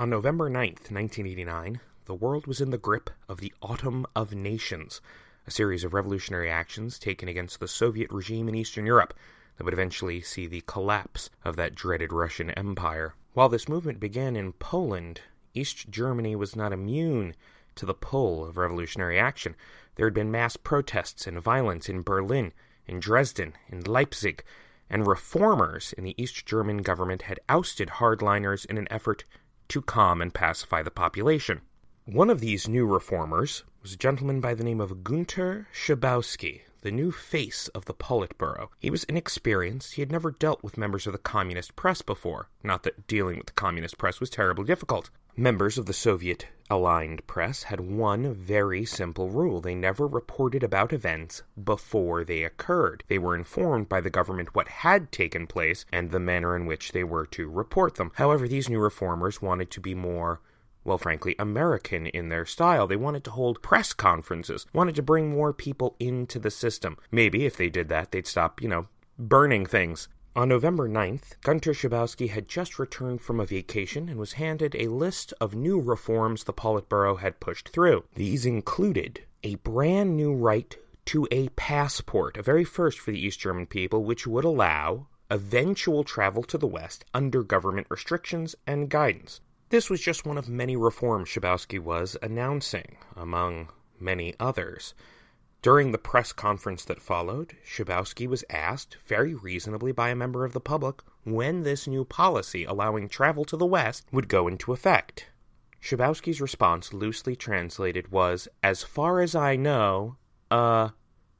On November 9th, 1989, the world was in the grip of the Autumn of Nations, a series of revolutionary actions taken against the Soviet regime in Eastern Europe that would eventually see the collapse of that dreaded Russian Empire. While this movement began in Poland, East Germany was not immune to the pull of revolutionary action. There had been mass protests and violence in Berlin, in Dresden, in Leipzig, and reformers in the East German government had ousted hardliners in an effort to calm and pacify the population. One of these new reformers was a gentleman by the name of Gunter Schabowski, the new face of the Politburo. He was inexperienced. He had never dealt with members of the communist press before. Not that dealing with the communist press was terribly difficult. Members of the Soviet aligned press had one very simple rule. They never reported about events before they occurred. They were informed by the government what had taken place and the manner in which they were to report them. However, these new reformers wanted to be more well, frankly, American in their style. They wanted to hold press conferences, wanted to bring more people into the system. Maybe if they did that, they'd stop, you know, burning things. On November 9th, Gunter Schabowski had just returned from a vacation and was handed a list of new reforms the Politburo had pushed through. These included a brand new right to a passport, a very first for the East German people, which would allow eventual travel to the West under government restrictions and guidance. This was just one of many reforms Schabowski was announcing, among many others. During the press conference that followed, Schabowski was asked, very reasonably by a member of the public, when this new policy allowing travel to the West would go into effect. Schabowski's response, loosely translated, was, As far as I know, uh,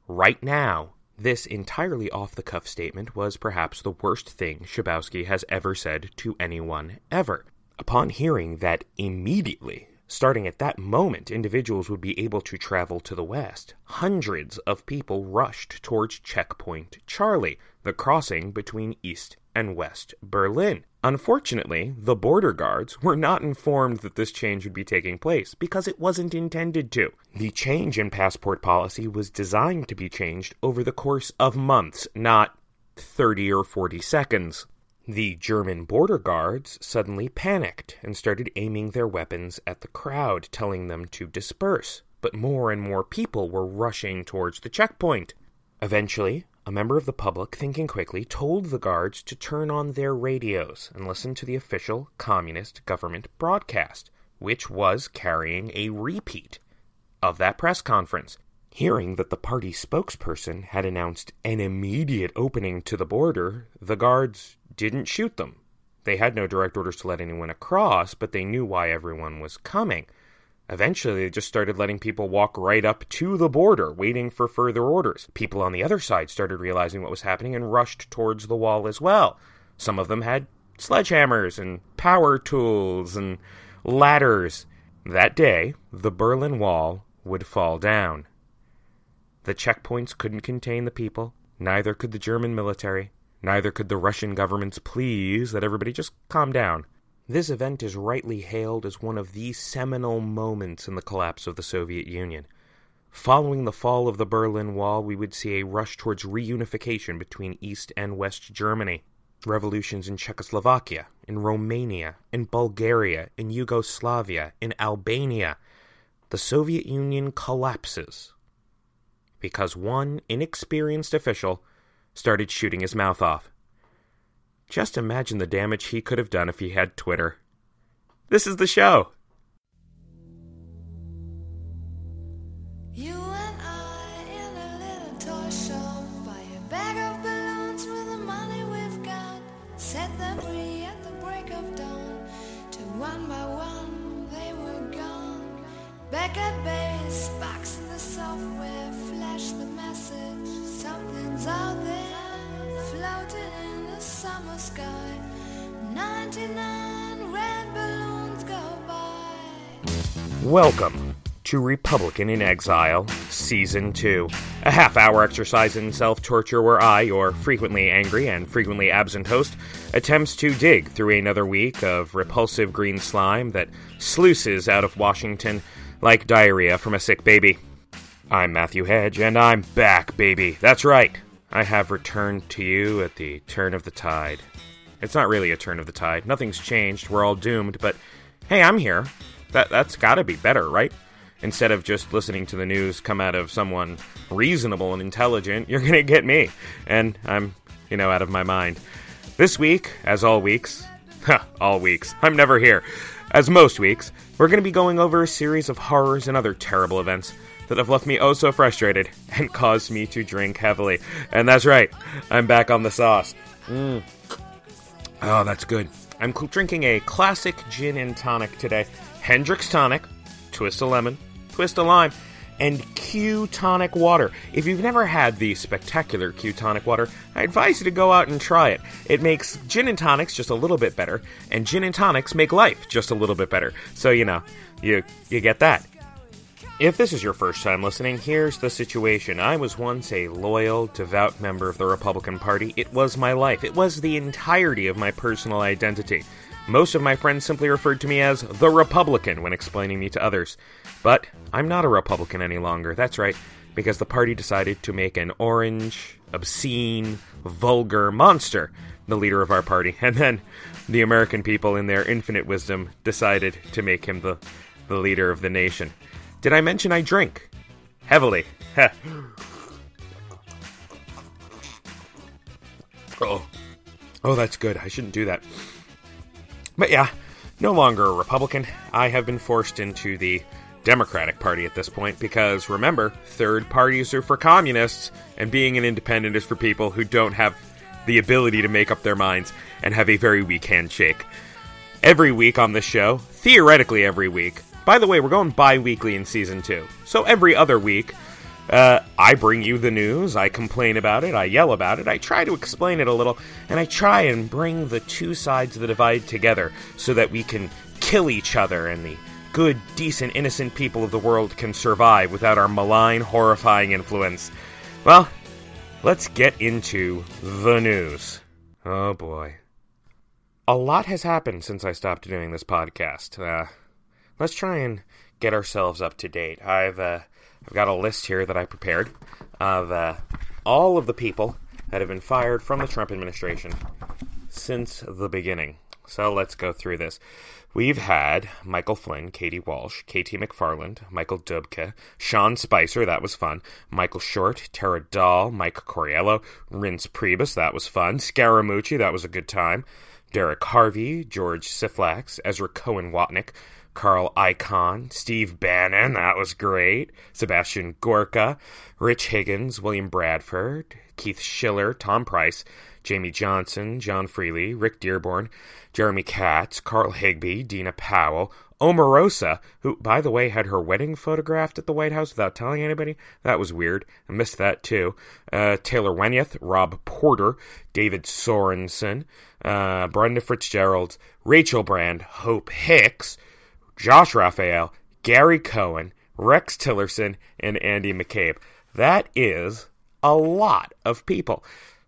right now. This entirely off the cuff statement was perhaps the worst thing Schabowski has ever said to anyone ever. Upon hearing that immediately Starting at that moment, individuals would be able to travel to the west. Hundreds of people rushed towards Checkpoint Charlie, the crossing between East and West Berlin. Unfortunately, the border guards were not informed that this change would be taking place because it wasn't intended to. The change in passport policy was designed to be changed over the course of months, not 30 or 40 seconds. The German border guards suddenly panicked and started aiming their weapons at the crowd, telling them to disperse. But more and more people were rushing towards the checkpoint. Eventually, a member of the public, thinking quickly, told the guards to turn on their radios and listen to the official communist government broadcast, which was carrying a repeat of that press conference. Hearing that the party spokesperson had announced an immediate opening to the border, the guards didn't shoot them. They had no direct orders to let anyone across, but they knew why everyone was coming. Eventually, they just started letting people walk right up to the border, waiting for further orders. People on the other side started realizing what was happening and rushed towards the wall as well. Some of them had sledgehammers and power tools and ladders. That day, the Berlin Wall would fall down. The checkpoints couldn't contain the people, neither could the German military. Neither could the Russian government's pleas that everybody just calm down. This event is rightly hailed as one of the seminal moments in the collapse of the Soviet Union. Following the fall of the Berlin Wall, we would see a rush towards reunification between East and West Germany. Revolutions in Czechoslovakia, in Romania, in Bulgaria, in Yugoslavia, in Albania. The Soviet Union collapses because one inexperienced official started shooting his mouth off. Just imagine the damage he could have done if he had Twitter. This is the show. Welcome to Republican in Exile, Season 2, a half hour exercise in self torture where I, your frequently angry and frequently absent host, attempts to dig through another week of repulsive green slime that sluices out of Washington like diarrhea from a sick baby. I'm Matthew Hedge, and I'm back, baby. That's right. I have returned to you at the turn of the tide. It's not really a turn of the tide. Nothing's changed. We're all doomed, but hey, I'm here. That that's got to be better, right? Instead of just listening to the news come out of someone reasonable and intelligent, you're going to get me. And I'm, you know, out of my mind. This week, as all weeks, all weeks, I'm never here. As most weeks, we're going to be going over a series of horrors and other terrible events that have left me oh so frustrated and caused me to drink heavily. And that's right, I'm back on the sauce. Mm. Oh, that's good. I'm drinking a classic gin and tonic today Hendrick's Tonic, twist of lemon, twist of lime, and Q tonic water. If you've never had the spectacular Q tonic water, I advise you to go out and try it. It makes gin and tonics just a little bit better, and gin and tonics make life just a little bit better. So, you know, you you get that. If this is your first time listening, here's the situation. I was once a loyal, devout member of the Republican Party. It was my life. It was the entirety of my personal identity. Most of my friends simply referred to me as the Republican when explaining me to others. But I'm not a Republican any longer. That's right, because the party decided to make an orange, obscene, vulgar monster the leader of our party. And then the American people, in their infinite wisdom, decided to make him the, the leader of the nation. Did I mention I drink? Heavily. oh. Oh, that's good. I shouldn't do that. But yeah, no longer a Republican. I have been forced into the Democratic Party at this point because remember, third parties are for communists, and being an independent is for people who don't have the ability to make up their minds and have a very weak handshake. Every week on this show, theoretically every week, by the way, we're going bi weekly in season two. So every other week, uh, I bring you the news, I complain about it, I yell about it, I try to explain it a little, and I try and bring the two sides of the divide together so that we can kill each other and the good, decent, innocent people of the world can survive without our malign, horrifying influence. Well, let's get into the news. Oh boy. A lot has happened since I stopped doing this podcast. Uh, let's try and get ourselves up to date. I've uh, I've got a list here that I prepared of uh, all of the people that have been fired from the Trump administration since the beginning. So let's go through this. We've had Michael Flynn, Katie Walsh, K.T. McFarland, Michael Dubke, Sean Spicer, that was fun, Michael Short, Tera Dahl, Mike Coriello, Reince Priebus, that was fun, Scaramucci, that was a good time, Derek Harvey, George Sifakis, Ezra Cohen Watnick, Carl Icahn, Steve Bannon, that was great, Sebastian Gorka, Rich Higgins, William Bradford, Keith Schiller, Tom Price, Jamie Johnson, John Freely, Rick Dearborn, Jeremy Katz, Carl Higbie, Dina Powell, Omarosa, who, by the way, had her wedding photographed at the White House without telling anybody. That was weird. I missed that too. Uh, Taylor Weyeneth, Rob Porter, David Sorensen, uh, Brenda Fitzgerald, Rachel Brand, Hope Hicks, Josh Raphael, Gary Cohn, Rex Tillerson, and Andy McCabe. That is a lot of people.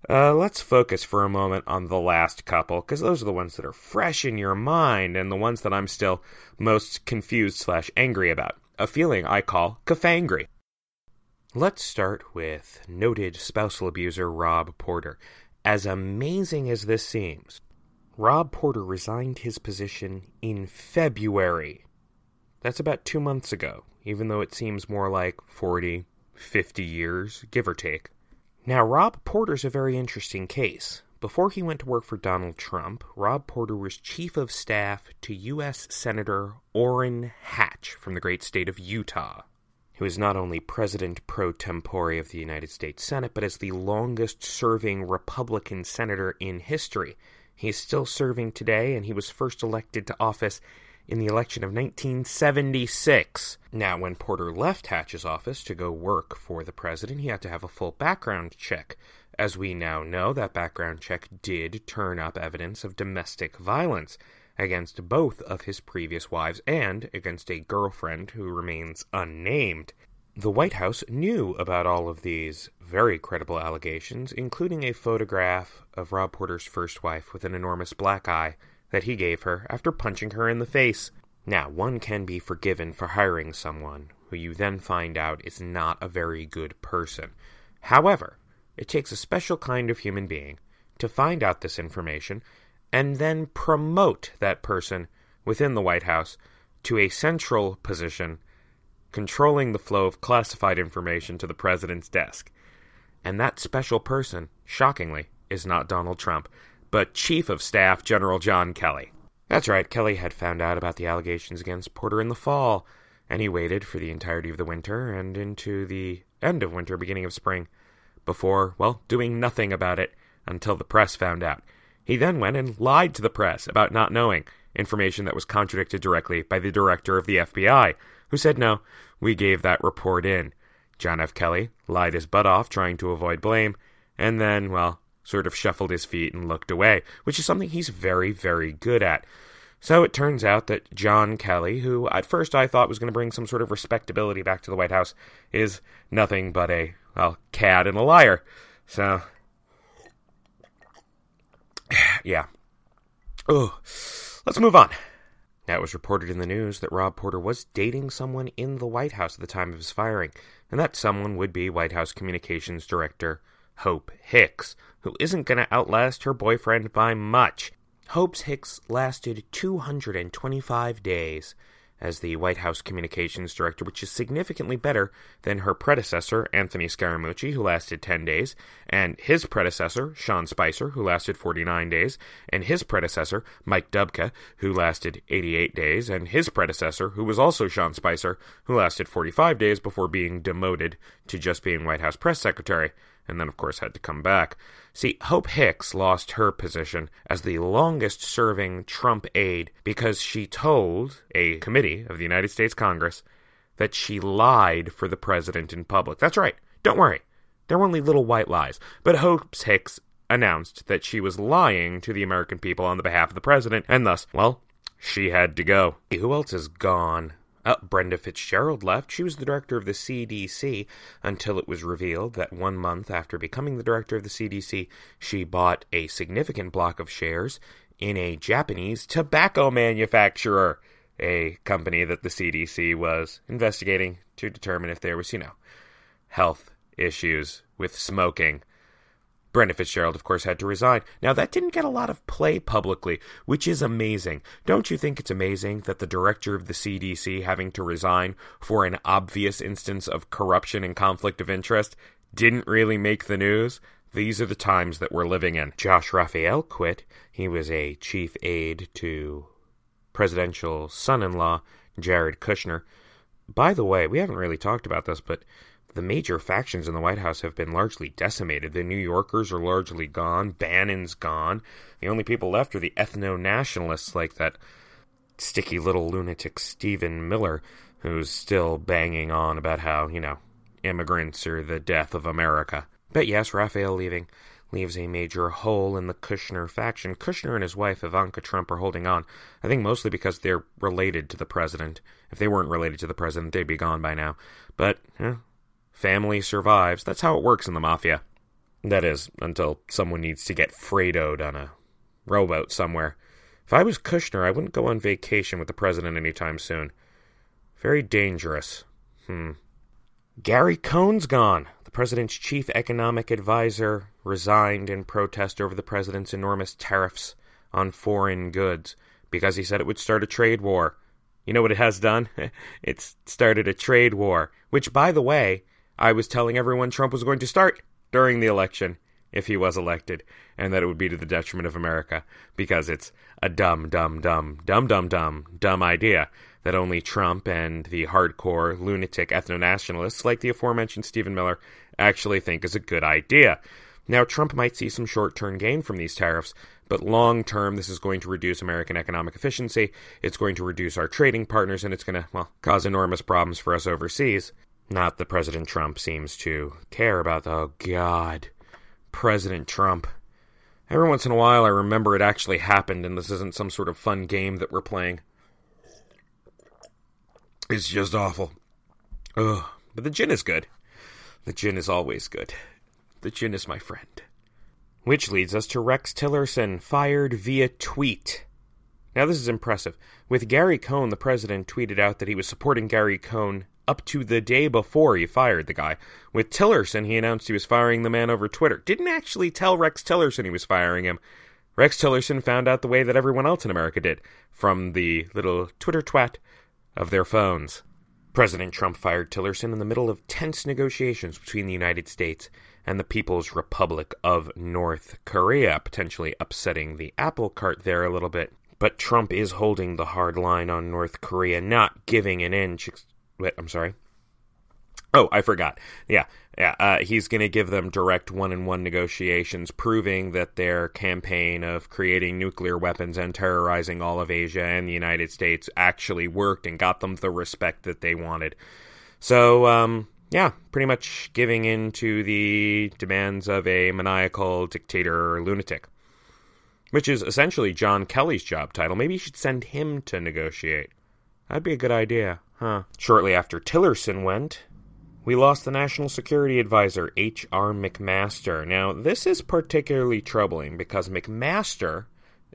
Uh, let's focus for a moment on the last couple, because those are the ones that are fresh in your mind and the ones that I'm still most confused slash angry about. A feeling I call kafangry. Let's start with noted spousal abuser Rob Porter. As amazing as this seems, Rob Porter resigned his position in February. That's about two months ago, even though it seems more like 40, 50 years, give or take. Now, Rob Porter's a very interesting case. Before he went to work for Donald Trump, Rob Porter was chief of staff to U.S. Senator Orrin Hatch from the great state of Utah, who is not only president pro tempore of the United States Senate, but is the longest serving Republican senator in history. He is still serving today, and he was first elected to office in the election of 1976. Now, when Porter left Hatch's office to go work for the president, he had to have a full background check. As we now know, that background check did turn up evidence of domestic violence against both of his previous wives and against a girlfriend who remains unnamed. The White House knew about all of these very credible allegations, including a photograph of Rob Porter's first wife with an enormous black eye that he gave her after punching her in the face. Now, one can be forgiven for hiring someone who you then find out is not a very good person. However, it takes a special kind of human being to find out this information and then promote that person within the White House to a central position controlling the flow of classified information to the president's desk. And that special person, shockingly, is not Donald Trump, but Chief of Staff General John Kelly. That's right, Kelly had found out about the allegations against Porter in the fall, and he waited for the entirety of the winter and into the end of winter, beginning of spring, before, well, doing nothing about it until the press found out. He then went and lied to the press about not knowing, information that was contradicted directly by the director of the FBI, who said no, we gave that report in. John F. Kelly lied his butt off trying to avoid blame, and then, well, sort of shuffled his feet and looked away, which is something he's very, very good at. So it turns out that John Kelly, who at first I thought was going to bring some sort of respectability back to the White House, is nothing but a, well, cad and a liar. So, yeah. Oh, let's move on. Now, it was reported in the news that Rob Porter was dating someone in the White House at the time of his firing, and that someone would be White House Communications Director Hope Hicks, who isn't going to outlast her boyfriend by much. Hope's Hicks lasted 225 days as the White House Communications Director, which is significantly better than her predecessor, Anthony Scaramucci, who lasted 10 days, and his predecessor, Sean Spicer, who lasted 49 days, and his predecessor, Mike Dubke, who lasted 88 days, and his predecessor, who was also Sean Spicer, who lasted 45 days before being demoted to just being White House press secretary and then, of course, had to come back. See, Hope Hicks lost her position as the longest serving Trump aide because she told a committee of the United States Congress that she lied for the president in public. That's right. Don't worry. They're only little white lies. But Hope Hicks announced that she was lying to the American people on the behalf of the president, and thus, well, she had to go. Who else is gone? Uh, Brenda Fitzgerald left. She was the director of the CDC until it was revealed that one month after becoming the director of the CDC, she bought a significant block of shares in a Japanese tobacco manufacturer, a company that the CDC was investigating to determine if there was, you know, health issues with smoking. Brenda Fitzgerald, of course, had to resign. Now, that didn't get a lot of play publicly, which is amazing. Don't you think it's amazing that the director of the CDC having to resign for an obvious instance of corruption and conflict of interest didn't really make the news? These are the times that we're living in. Josh Raphael quit. He was a chief aide to presidential son in law, Jared Kushner. By the way, we haven't really talked about this, but the major factions in the White House have been largely decimated. The New Yorkers are largely gone. Bannon's gone. The only people left are the ethno nationalists, like that sticky little lunatic Stephen Miller, who's still banging on about how, you know, immigrants are the death of America. But yes, Raphael leaving leaves a major hole in the Kushner faction. Kushner and his wife, Ivanka Trump, are holding on. I think mostly because they're related to the president. If they weren't related to the president, they'd be gone by now. But, eh, family survives. That's how it works in the mafia. That is, until someone needs to get Fredoed on a rowboat somewhere. If I was Kushner, I wouldn't go on vacation with the president anytime soon. Very dangerous. Hmm. Gary Cohn's gone. The president's chief economic advisor resigned in protest over the president's enormous tariffs on foreign goods because he said it would start a trade war. You know what it has done? it's started a trade war, which, by the way, I was telling everyone Trump was going to start during the election if he was elected, and that it would be to the detriment of America because it's a dumb, dumb, dumb, dumb, dumb, dumb, dumb idea that only Trump and the hardcore lunatic ethno nationalists like the aforementioned Stephen Miller actually think is a good idea. Now, Trump might see some short term gain from these tariffs, but long term, this is going to reduce American economic efficiency. It's going to reduce our trading partners, and it's going to, well, cause enormous problems for us overseas. Not that President Trump seems to care about, the, oh God, President Trump. Every once in a while, I remember it actually happened, and this isn't some sort of fun game that we're playing. It's just awful. Ugh. But the gin is good. The gin is always good. The gin is my friend. Which leads us to Rex Tillerson, fired via tweet. Now, this is impressive. With Gary Cohn, the president tweeted out that he was supporting Gary Cohn up to the day before he fired the guy. With Tillerson, he announced he was firing the man over Twitter. Didn't actually tell Rex Tillerson he was firing him. Rex Tillerson found out the way that everyone else in America did from the little Twitter twat of their phones. President Trump fired Tillerson in the middle of tense negotiations between the United States and the People's Republic of North Korea, potentially upsetting the apple cart there a little bit. But Trump is holding the hard line on North Korea, not giving an inch. Wait, I'm sorry. Oh, I forgot. Yeah, yeah. Uh, he's going to give them direct one-on-one negotiations, proving that their campaign of creating nuclear weapons and terrorizing all of Asia and the United States actually worked and got them the respect that they wanted. So, um, yeah, pretty much giving in to the demands of a maniacal dictator lunatic, which is essentially John Kelly's job title. Maybe you should send him to negotiate. That'd be a good idea, huh? Shortly after Tillerson went, we lost the National Security Advisor, H.R. McMaster. Now, this is particularly troubling because McMaster,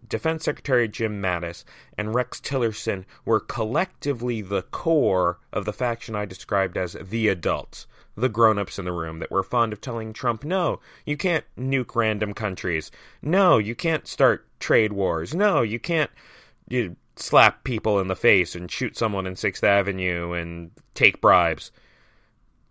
Defense Secretary Jim Mattis, and Rex Tillerson were collectively the core of the faction I described as the adults, the grown ups in the room that were fond of telling Trump, no, you can't nuke random countries. No, you can't start trade wars. No, you can't you slap people in the face and shoot someone in Sixth Avenue and take bribes.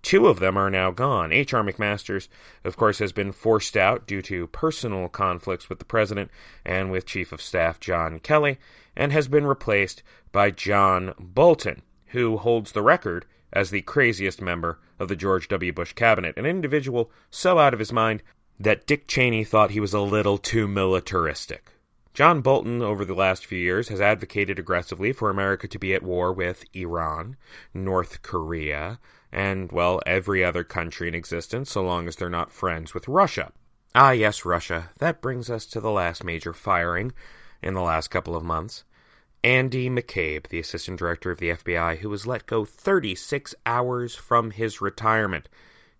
Two of them are now gone. H.R. McMasters, of course, has been forced out due to personal conflicts with the president and with Chief of Staff John Kelly, and has been replaced by John Bolton, who holds the record as the craziest member of the George W. Bush cabinet, an individual so out of his mind that Dick Cheney thought he was a little too militaristic. John Bolton, over the last few years, has advocated aggressively for America to be at war with Iran, North Korea, and, well, every other country in existence so long as they're not friends with Russia. Ah, yes, Russia. That brings us to the last major firing in the last couple of months. Andy McCabe, the assistant director of the FBI, who was let go 36 hours from his retirement.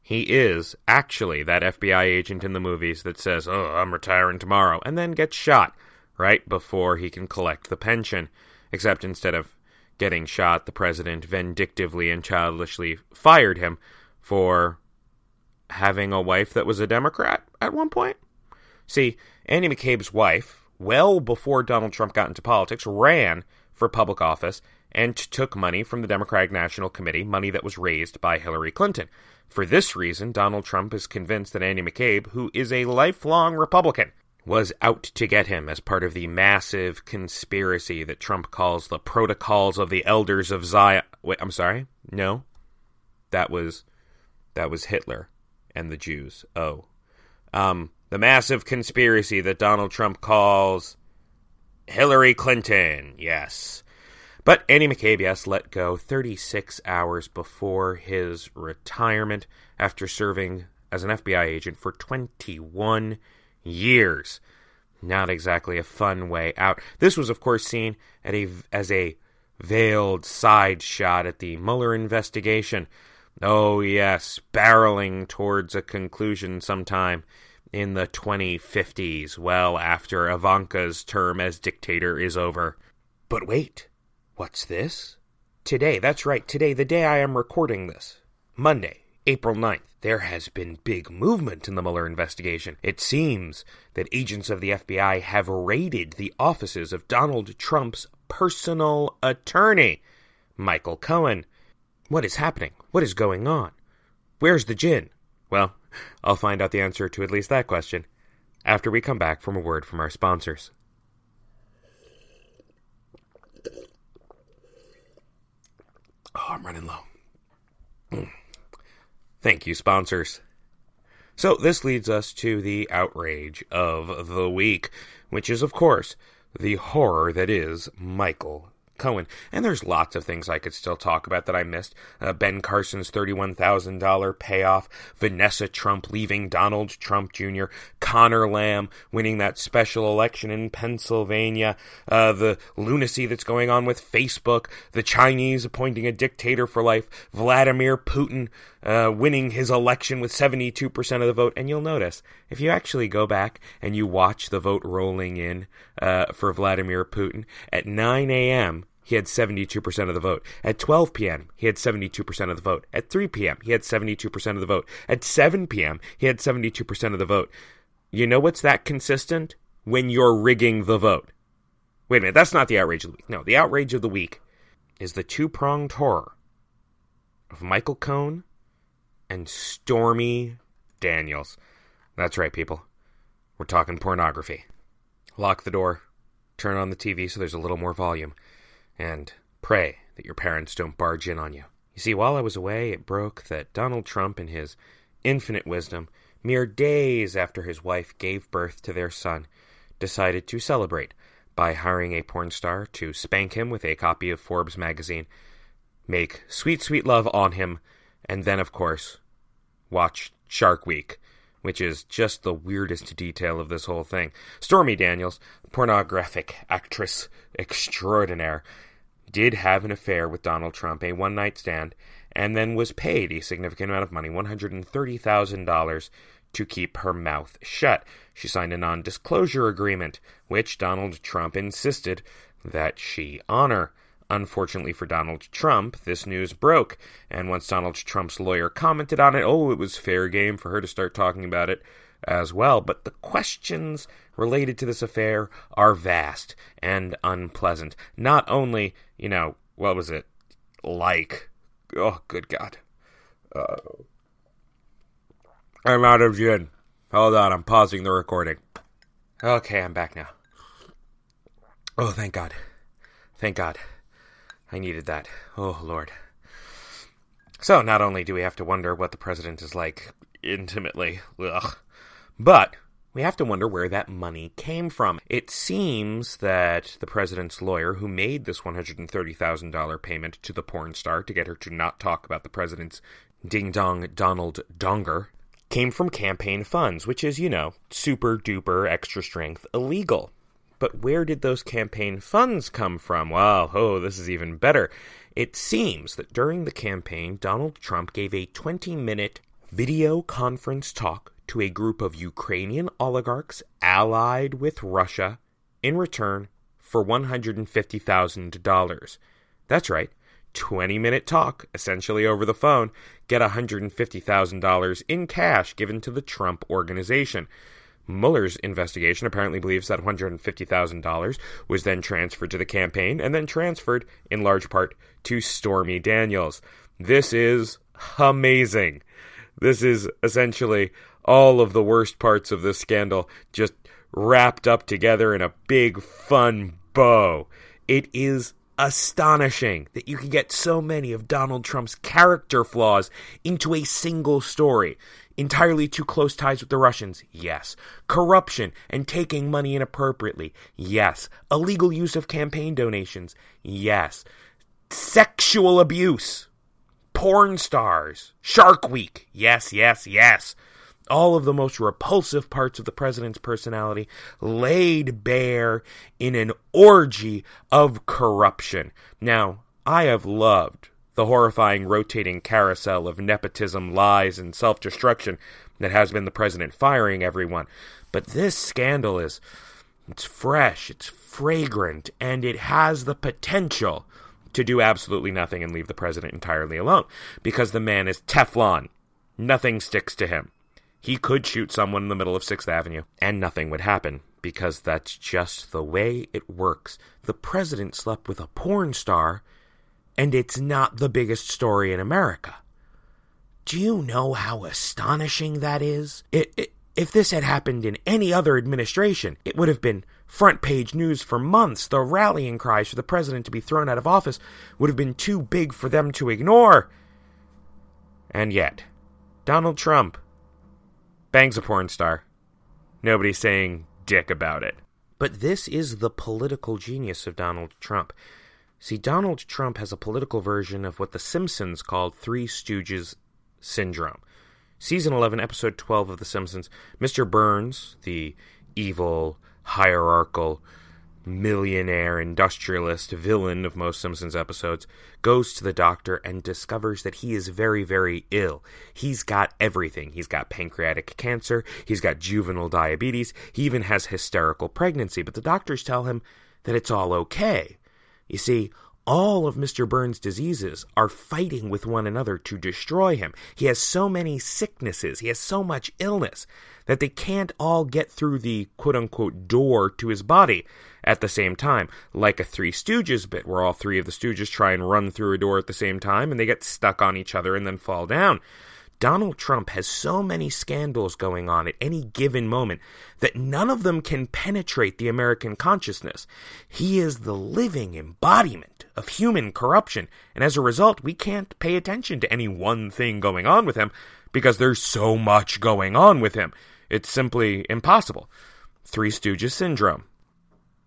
He is actually that FBI agent in the movies that says, Oh, I'm retiring tomorrow, and then gets shot right before he can collect the pension. Except instead of getting shot, the president vindictively and childishly fired him for having a wife that was a Democrat at one point. See, Andy McCabe's wife, well before Donald Trump got into politics, ran for public office and took money from the Democratic National Committee, money that was raised by Hillary Clinton. For this reason, Donald Trump is convinced that Andy McCabe, who is a lifelong Republican, was out to get him as part of the massive conspiracy that Trump calls the Protocols of the Elders of Zion. Wait, I'm sorry? No. That was that was Hitler and the Jews. Oh. Um the massive conspiracy that Donald Trump calls Hillary Clinton. Yes. But Andy McCabe, yes, let go 36 hours before his retirement after serving as an FBI agent for 21 years. Not exactly a fun way out. This was, of course, seen at a, as a veiled side shot at the Mueller investigation. Oh, yes, barreling towards a conclusion sometime in the 2050s, well after Ivanka's term as dictator is over. But wait, what's this? Today, that's right, today, the day I am recording this, Monday, April 9th, there has been big movement in the Mueller investigation. It seems that agents of the FBI have raided the offices of Donald Trump's personal attorney, Michael Cohen. What is happening? What is going on? Where's the gin? Well, I'll find out the answer to at least that question after we come back from a word from our sponsors. Oh, I'm running low. Thank you, sponsors. So, this leads us to the outrage of the week, which is, of course, the horror that is Michael Cohen. And there's lots of things I could still talk about that I missed. Uh, ben Carson's $31,000 payoff, Vanessa Trump leaving Donald Trump Jr., Conor Lamb winning that special election in Pennsylvania, uh, the lunacy that's going on with Facebook, the Chinese appointing a dictator for life, Vladimir Putin uh, winning his election with 72% of the vote. And you'll notice, if you actually go back and you watch the vote rolling in uh, for Vladimir Putin, at 9 a.m., he had 72% of the vote. At 12 p.m., he had 72% of the vote. At 3 p.m., he had 72% of the vote. At 7 p.m., he had 72% of the vote. You know what's that consistent? when you're rigging the vote. Wait a minute, that's not the outrage of the week. No, the outrage of the week is the two pronged horror of Michael Cohen and Stormy Daniels. That's right, people. We're talking pornography. Lock the door, turn on the TV so there's a little more volume, and pray that your parents don't barge in on you. You see, while I was away, it broke that Donald Trump, in his infinite wisdom, mere days after his wife gave birth to their son, decided to celebrate by hiring a porn star to spank him with a copy of Forbes magazine, make sweet, sweet love on him, and then, of course, watch Shark Week, which is just the weirdest detail of this whole thing. Stormy Daniels, pornographic actress extraordinaire, did have an affair with Donald Trump, a one night stand, and then was paid a significant amount of money $130,000 to keep her mouth shut. She signed a non disclosure agreement, which Donald Trump insisted that she honor. Unfortunately for Donald Trump, this news broke, and once Donald Trump's lawyer commented on it, oh, it was fair game for her to start talking about it as well. But the questions related to this affair are vast and unpleasant. Not only, you know, what was it like? Oh, good God. Uh, I'm out of gin. Hold on, I'm pausing the recording. Okay, I'm back now. Oh, thank God. Thank God. I needed that. Oh, Lord. So, not only do we have to wonder what the president is like intimately, ugh, but we have to wonder where that money came from. It seems that the president's lawyer, who made this $130,000 payment to the porn star to get her to not talk about the president's ding dong Donald Donger, came from campaign funds, which is, you know, super duper extra strength illegal. But where did those campaign funds come from? Well, oh, this is even better. It seems that during the campaign, Donald Trump gave a 20 minute video conference talk to a group of Ukrainian oligarchs allied with Russia in return for $150,000. That's right, 20 minute talk, essentially over the phone, get $150,000 in cash given to the Trump organization. Mueller's investigation apparently believes that $150,000 was then transferred to the campaign and then transferred, in large part, to Stormy Daniels. This is amazing. This is essentially all of the worst parts of this scandal just wrapped up together in a big, fun bow. It is astonishing that you can get so many of Donald Trump's character flaws into a single story. Entirely too close ties with the Russians? Yes. Corruption and taking money inappropriately? Yes. Illegal use of campaign donations? Yes. Sexual abuse? Porn stars? Shark Week? Yes, yes, yes all of the most repulsive parts of the president's personality laid bare in an orgy of corruption. Now, I have loved the horrifying rotating carousel of nepotism, lies, and self destruction that has been the president firing everyone. But this scandal is it's fresh, it's fragrant, and it has the potential to do absolutely nothing and leave the president entirely alone because the man is Teflon. Nothing sticks to him. He could shoot someone in the middle of 6th Avenue, and nothing would happen, because that's just the way it works. The president slept with a porn star, and it's not the biggest story in America. Do you know how astonishing that is? It, it, if this had happened in any other administration, it would have been front page news for months. The rallying cries for the president to be thrown out of office would have been too big for them to ignore. And yet, Donald Trump, bangs a porn star. Nobody's saying dick about it. But this is the political genius of Donald Trump. See, Donald Trump has a political version of what The Simpsons called Three Stooges syndrome. Season 11, episode 12 of The Simpsons, Mr. Burns, the evil, hierarchical, millionaire industrialist villain of most Simpsons episodes, goes to the doctor and discovers that he is very, very ill. He's got everything. He's got pancreatic cancer, he's got juvenile diabetes, he even has hysterical pregnancy, but the doctors tell him that it's all okay. You see, all of Mr. Burns' diseases are fighting with one another to destroy him. He has so many sicknesses, he has so much illness that they can't all get through the quote unquote door to his body at the same time, like a Three Stooges bit where all three of the Stooges try and run through a door at the same time and they get stuck on each other and then fall down. Donald Trump has so many scandals going on at any given moment that none of them can penetrate the American consciousness. He is the living embodiment of human corruption, and as a result, we can't pay attention to any one thing going on with him because there's so much going on with him. It's simply impossible. Three Stooges syndrome.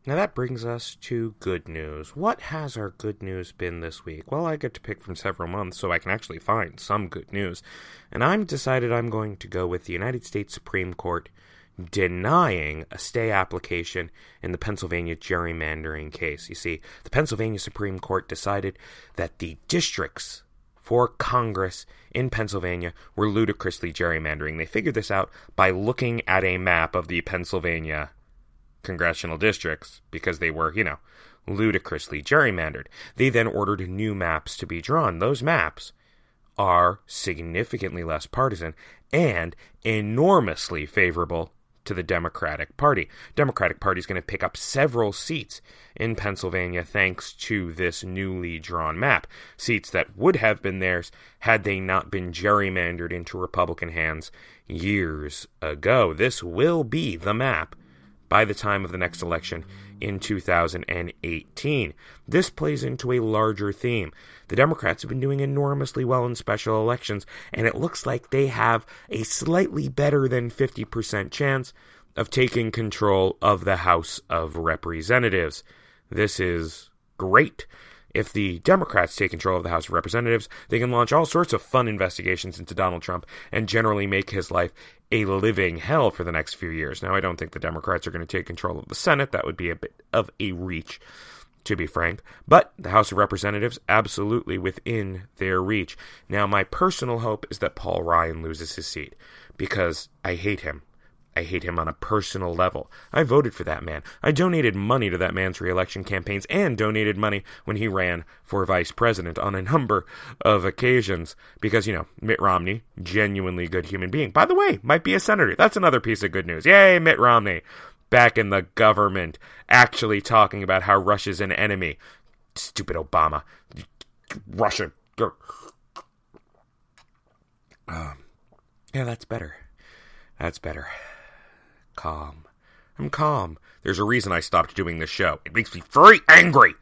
Now that brings us to good news. What has our good news been this week? Well, I get to pick from several months, so I can actually find some good news. And I'm decided I'm going to go with the United States Supreme Court denying a stay application in the Pennsylvania gerrymandering case. You see, the Pennsylvania Supreme Court decided that the districts for Congress in Pennsylvania were ludicrously gerrymandering. They figured this out by looking at a map of the Pennsylvania congressional districts because they were, you know, ludicrously gerrymandered. They then ordered new maps to be drawn. Those maps are significantly less partisan and enormously favorable to the Democratic Party. Democratic Party is going to pick up several seats in Pennsylvania thanks to this newly drawn map. Seats that would have been theirs had they not been gerrymandered into Republican hands years ago. This will be the map by the time of the next election in 2018. This plays into a larger theme. The Democrats have been doing enormously well in special elections, and it looks like they have a slightly better than 50% chance of taking control of the House of Representatives. This is great. If the Democrats take control of the House of Representatives, they can launch all sorts of fun investigations into Donald Trump and generally make his life a living hell for the next few years. Now, I don't think the Democrats are going to take control of the Senate. That would be a bit of a reach, to be frank. But the House of Representatives, absolutely within their reach. Now, my personal hope is that Paul Ryan loses his seat because I hate him. I hate him on a personal level. I voted for that man. I donated money to that man's reelection campaigns and donated money when he ran for vice president on a number of occasions because, you know, Mitt Romney, genuinely good human being. By the way, might be a senator. That's another piece of good news. Yay, Mitt Romney. Back in the government, actually talking about how Russia's an enemy. Stupid Obama. Russia. Uh, yeah, that's better. That's better calm. I'm calm. There's a reason I stopped doing this show. It makes me very angry.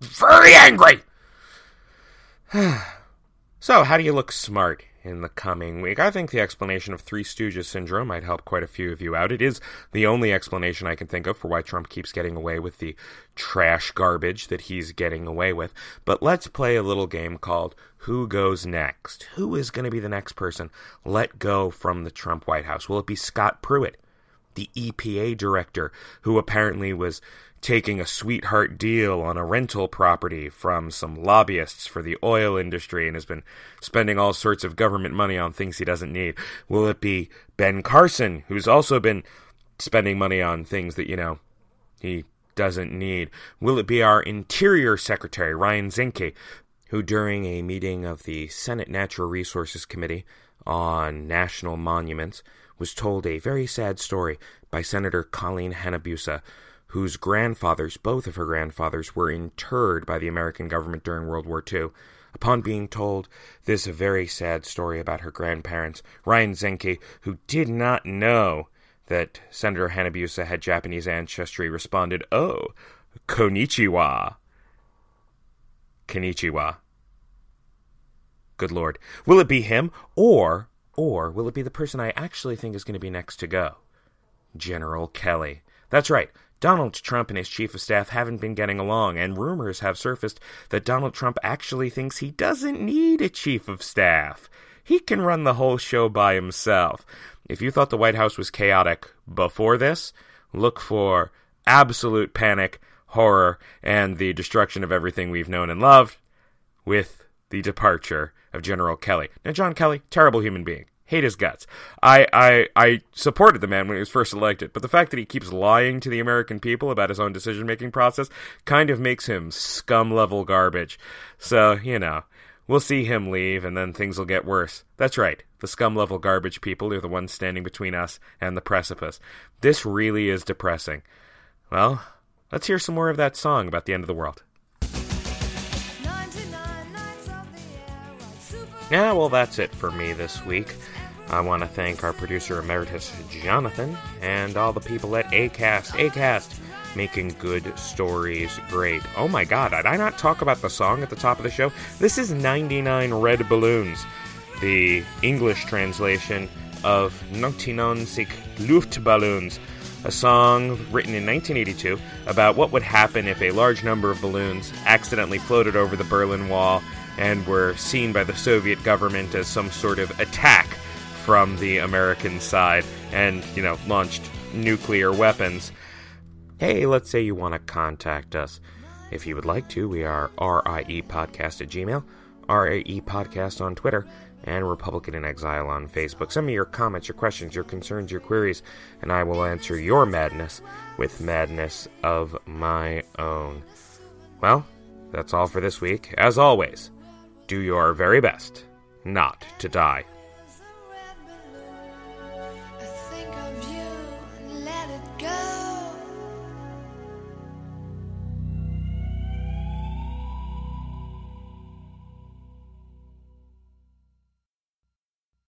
Very angry! so, how do you look smart in the coming week? I think the explanation of Three Stooges syndrome might help quite a few of you out. It is the only explanation I can think of for why Trump keeps getting away with the trash garbage that he's getting away with. But let's play a little game called Who Goes Next? Who is going to be the next person let go from the Trump White House? Will it be Scott Pruitt? The EPA director, who apparently was taking a sweetheart deal on a rental property from some lobbyists for the oil industry and has been spending all sorts of government money on things he doesn't need? Will it be Ben Carson, who's also been spending money on things that, you know, he doesn't need? Will it be our Interior Secretary, Ryan Zinke, who during a meeting of the Senate Natural Resources Committee on National Monuments was told a very sad story by Senator Colleen Hanabusa, whose grandfathers, both of her grandfathers, were interred by the American government during World War II. Upon being told this very sad story about her grandparents, Ryan Zinke, who did not know that Senator Hanabusa had Japanese ancestry, responded, Oh, konnichiwa. Konnichiwa. Good Lord. Will it be him, or or will it be the person I actually think is going to be next to go? General Kelly. That's right. Donald Trump and his chief of staff haven't been getting along, and rumors have surfaced that Donald Trump actually thinks he doesn't need a chief of staff. He can run the whole show by himself. If you thought the White House was chaotic before this, look for absolute panic, horror, and the destruction of everything we've known and loved with the departure of General Kelly. Now, John Kelly, terrible human being. hate his guts. I, I I supported the man when he was first elected, but the fact that he keeps lying to the American people about his own decision making process kind of makes him scum level garbage. So, you know, we'll see him leave and then things will get worse. That's right. The scum level garbage people are the ones standing between us and the precipice. This really is depressing. Well, let's hear some more of that song about the end of the world. Yeah, well, that's it for me this week. I want to thank our producer emeritus, Jonathan, and all the people at ACAST. ACAST, making good stories great. Oh my god, did I not talk about the song at the top of the show? This is 99 Red Balloons, the English translation of 99 Luftballons, a song written in 1982 about what would happen if a large number of balloons accidentally floated over the Berlin Wall and were seen by the Soviet government as some sort of attack from the American side and, you know, launched nuclear weapons. Hey, let's say you want to contact us. If you would like to, we are RIE Podcast at Gmail, RAE Podcast on Twitter, and Republican in Exile on Facebook. Send me your comments, your questions, your concerns, your queries, and I will answer your madness with madness of my own. Well, that's all for this week. As always, do your very best not to die